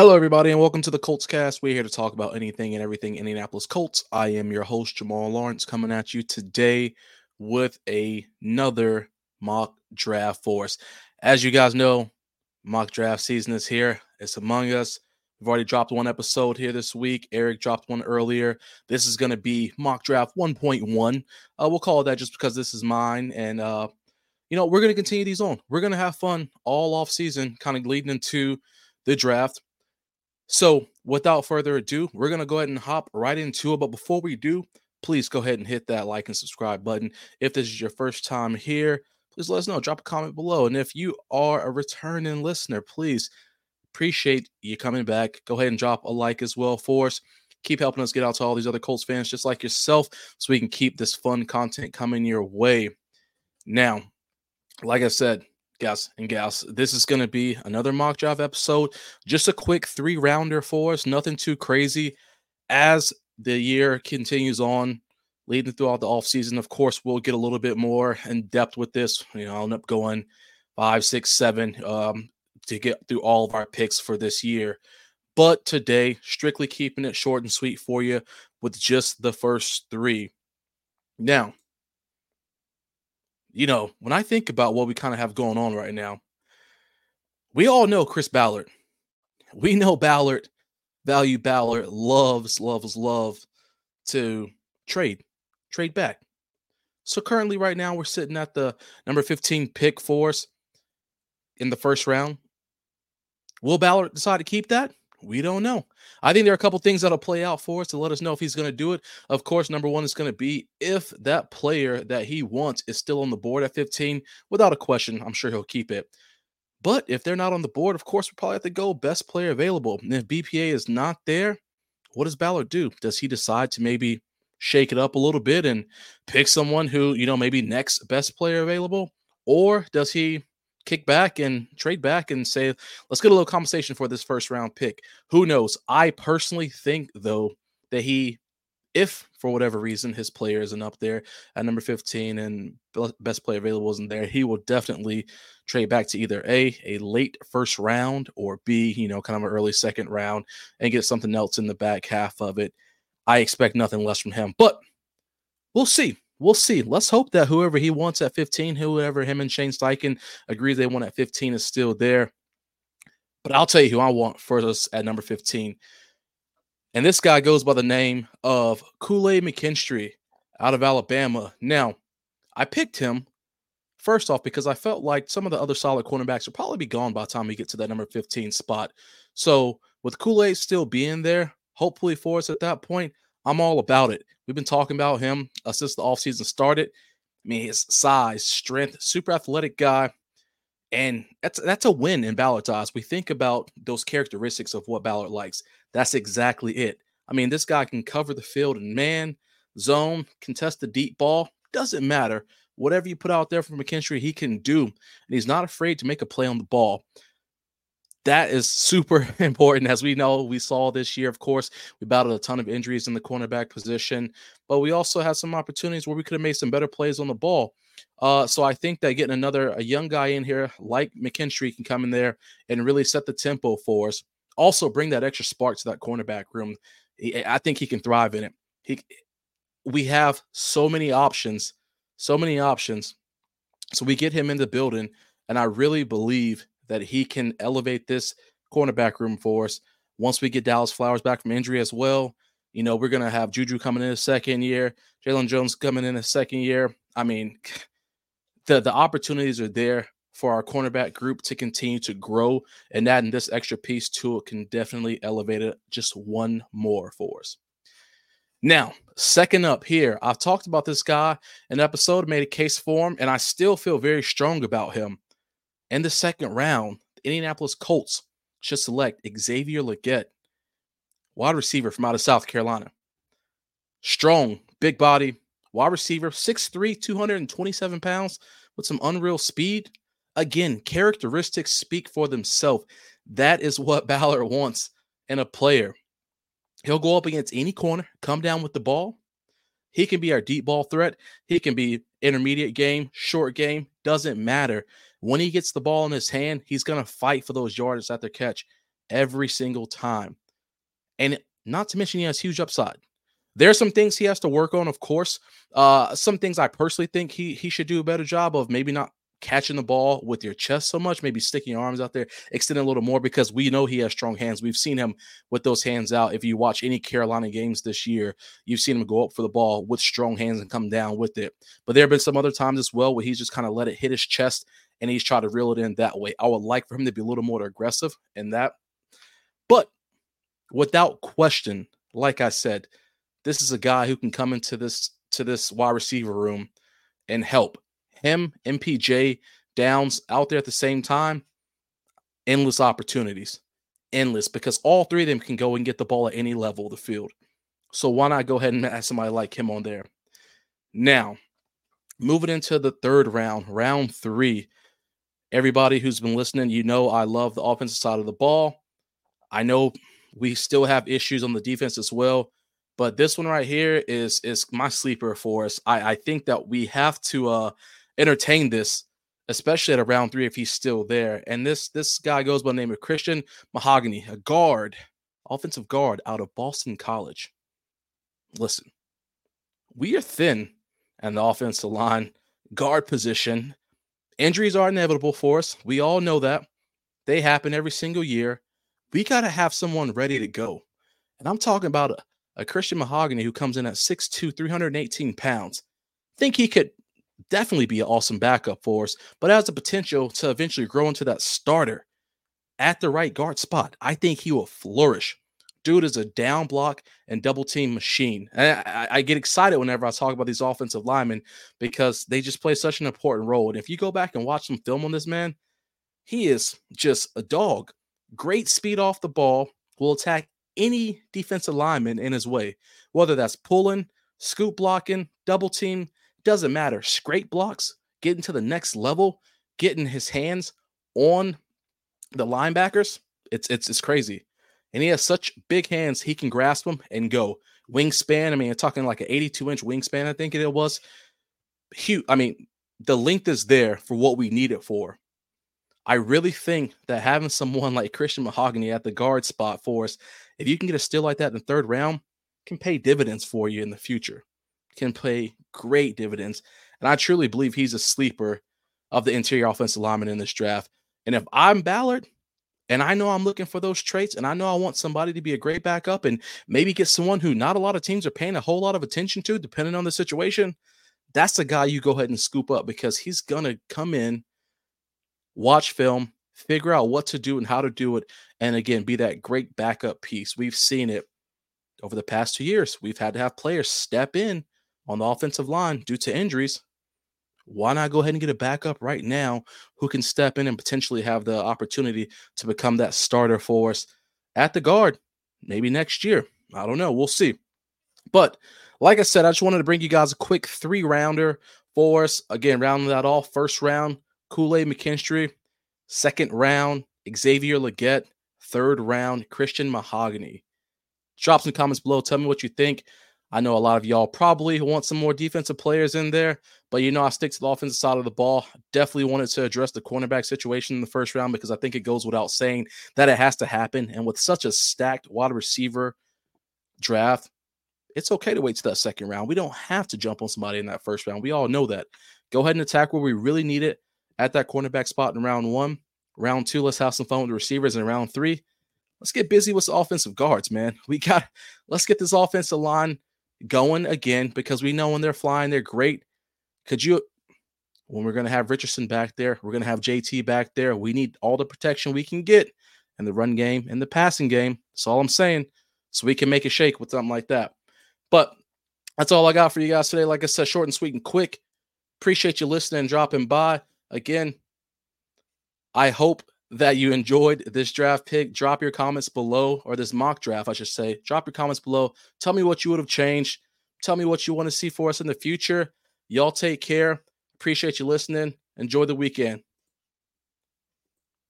Hello, everybody, and welcome to the Colts Cast. We're here to talk about anything and everything Indianapolis Colts. I am your host, Jamal Lawrence, coming at you today with a, another mock draft force. As you guys know, mock draft season is here. It's among us. We've already dropped one episode here this week. Eric dropped one earlier. This is going to be mock draft 1.1. Uh, we'll call it that just because this is mine. And, uh, you know, we're going to continue these on. We're going to have fun all off season, kind of leading into the draft so, without further ado, we're going to go ahead and hop right into it. But before we do, please go ahead and hit that like and subscribe button. If this is your first time here, please let us know. Drop a comment below. And if you are a returning listener, please appreciate you coming back. Go ahead and drop a like as well for us. Keep helping us get out to all these other Colts fans just like yourself so we can keep this fun content coming your way. Now, like I said, guys and gals. This is going to be another mock draft episode. Just a quick three rounder for us, nothing too crazy. As the year continues on, leading throughout the off season, of course, we'll get a little bit more in depth with this. You know, I'll end up going five, six, seven um, to get through all of our picks for this year. But today, strictly keeping it short and sweet for you with just the first three. Now, you know, when I think about what we kind of have going on right now, we all know Chris Ballard. We know Ballard, value Ballard, loves, loves, love to trade, trade back. So currently, right now, we're sitting at the number 15 pick for us in the first round. Will Ballard decide to keep that? We don't know. I think there are a couple things that'll play out for us to let us know if he's going to do it. Of course, number one is going to be if that player that he wants is still on the board at 15, without a question, I'm sure he'll keep it. But if they're not on the board, of course, we probably have to go best player available. And if BPA is not there, what does Ballard do? Does he decide to maybe shake it up a little bit and pick someone who, you know, maybe next best player available? Or does he kick back and trade back and say, let's get a little compensation for this first round pick. Who knows? I personally think, though, that he, if for whatever reason his player isn't up there at number 15 and best player available isn't there, he will definitely trade back to either A, a late first round, or B, you know, kind of an early second round and get something else in the back half of it. I expect nothing less from him, but we'll see we'll see. Let's hope that whoever he wants at 15, whoever him and Shane Steichen agrees they want at 15 is still there. But I'll tell you who I want for us at number 15. And this guy goes by the name of Kool-Aid McKinstry out of Alabama. Now, I picked him first off because I felt like some of the other solid cornerbacks will probably be gone by the time we get to that number 15 spot. So with Kool-Aid still being there, hopefully for us at that point, I'm all about it. We've been talking about him uh, since the offseason started. I mean, his size, strength, super athletic guy. And that's that's a win in Ballard eyes. We think about those characteristics of what Ballard likes. That's exactly it. I mean, this guy can cover the field in man, zone, contest the deep ball. Doesn't matter. Whatever you put out there for McKinstry, he can do. And he's not afraid to make a play on the ball that is super important. As we know, we saw this year, of course, we battled a ton of injuries in the cornerback position, but we also had some opportunities where we could have made some better plays on the ball. Uh, so I think that getting another a young guy in here like McKinstry can come in there and really set the tempo for us. Also, bring that extra spark to that cornerback room. I think he can thrive in it. He, we have so many options, so many options. So we get him in the building, and I really believe that he can elevate this cornerback room for us. Once we get Dallas Flowers back from injury as well, you know, we're going to have Juju coming in a second year, Jaylon Jones coming in a second year. I mean, the, the opportunities are there for our cornerback group to continue to grow, and adding this extra piece to it can definitely elevate it just one more for us. Now, second up here, I've talked about this guy in an episode, made a case for him, and I still feel very strong about him. In the second round, the Indianapolis Colts should select Xavier Legette, wide receiver from out of South Carolina. Strong, big body, wide receiver, 6'3, 227 pounds with some unreal speed. Again, characteristics speak for themselves. That is what Ballard wants in a player. He'll go up against any corner, come down with the ball. He can be our deep ball threat. He can be intermediate game, short game, doesn't matter. When he gets the ball in his hand, he's going to fight for those yards at the catch every single time. And not to mention, he has huge upside. There are some things he has to work on, of course. Uh, some things I personally think he he should do a better job of. Maybe not catching the ball with your chest so much, maybe sticking your arms out there, extending a little more because we know he has strong hands. We've seen him with those hands out. If you watch any Carolina games this year, you've seen him go up for the ball with strong hands and come down with it. But there have been some other times as well where he's just kind of let it hit his chest and he's trying to reel it in that way. I would like for him to be a little more aggressive in that. But without question, like I said, this is a guy who can come into this to this wide receiver room and help him, MPJ, Downs out there at the same time, endless opportunities. Endless because all three of them can go and get the ball at any level of the field. So why not go ahead and add somebody like him on there? Now, moving into the third round, round three. Everybody who's been listening, you know I love the offensive side of the ball. I know we still have issues on the defense as well. But this one right here is is my sleeper for us. I, I think that we have to uh entertain this, especially at around three if he's still there. And this this guy goes by the name of Christian Mahogany, a guard, offensive guard out of Boston College. Listen, we are thin and the offensive line guard position. Injuries are inevitable for us. We all know that. They happen every single year. We got to have someone ready to go. And I'm talking about a, a Christian Mahogany who comes in at 6'2, 318 pounds. Think he could definitely be an awesome backup for us, but has the potential to eventually grow into that starter at the right guard spot. I think he will flourish. Dude is a down block and double team machine. I, I, get excited whenever I talk about these offensive linemen because they just play such an important role. And if you go back and watch some film on this man, he is just a dog. Great speed off the ball, will attack any defensive lineman in his way, whether that's pulling, scoop blocking, double team, doesn't matter. Scrape blocks, getting to the next level, getting his hands on the linebackers. It's it's it's crazy. And he has such big hands, he can grasp them and go. Wingspan, I mean, I'm talking like an 82 inch wingspan, I think it was. Huge. I mean, the length is there for what we need it for. I really think that having someone like Christian Mahogany at the guard spot for us, if you can get a steal like that in the third round, can pay dividends for you in the future can pay great dividends. And I truly believe he's a sleeper of the interior offensive lineman in this draft. And if I'm Ballard and I know I'm looking for those traits and I know I want somebody to be a great backup and maybe get someone who not a lot of teams are paying a whole lot of attention to, depending on the situation, that's the guy you go ahead and scoop up because he's going to come in, watch film, figure out what to do and how to do it. And again, be that great backup piece. We've seen it over the past two years. We've had to have players step in on the offensive line due to injuries, why not go ahead and get a backup right now who can step in and potentially have the opportunity to become that starter for us at the guard maybe next year? I don't know. We'll see. But like I said, I just wanted to bring you guys a quick three rounder for us. Again, rounding that off. First round, Kool Aid McKinstry. Second round, Xavier Legette, Third round, Christian Mahogany. Drop some comments below. Tell me what you think. I know a lot of y'all probably want some more defensive players in there, but you know, I stick to the offensive side of the ball. Definitely wanted to address the cornerback situation in the first round because I think it goes without saying that it has to happen. And with such a stacked wide receiver draft, it's okay to wait to that second round. We don't have to jump on somebody in that first round. We all know that. Go ahead and attack where we really need it at that cornerback spot in round one. Round two, let's have some fun with the receivers. In round three, let's get busy with the offensive guards, man. We got let's get this offensive line going again because we know when they're flying, they're great. Could you, when we're going to have Richardson back there, we're going to have JT back there. We need all the protection we can get in the run game and the passing game. That's all I'm saying. So we can make a shake with something like that. But that's all I got for you guys today. Like I said, short and sweet and quick. Appreciate you listening and dropping by. Again, I hope that you enjoyed this draft pick. Drop your comments below, or this mock draft, I should say. Drop your comments below. Tell me what you would have changed. Tell me what you want to see for us in the future. Y'all take care. Appreciate you listening. Enjoy the weekend.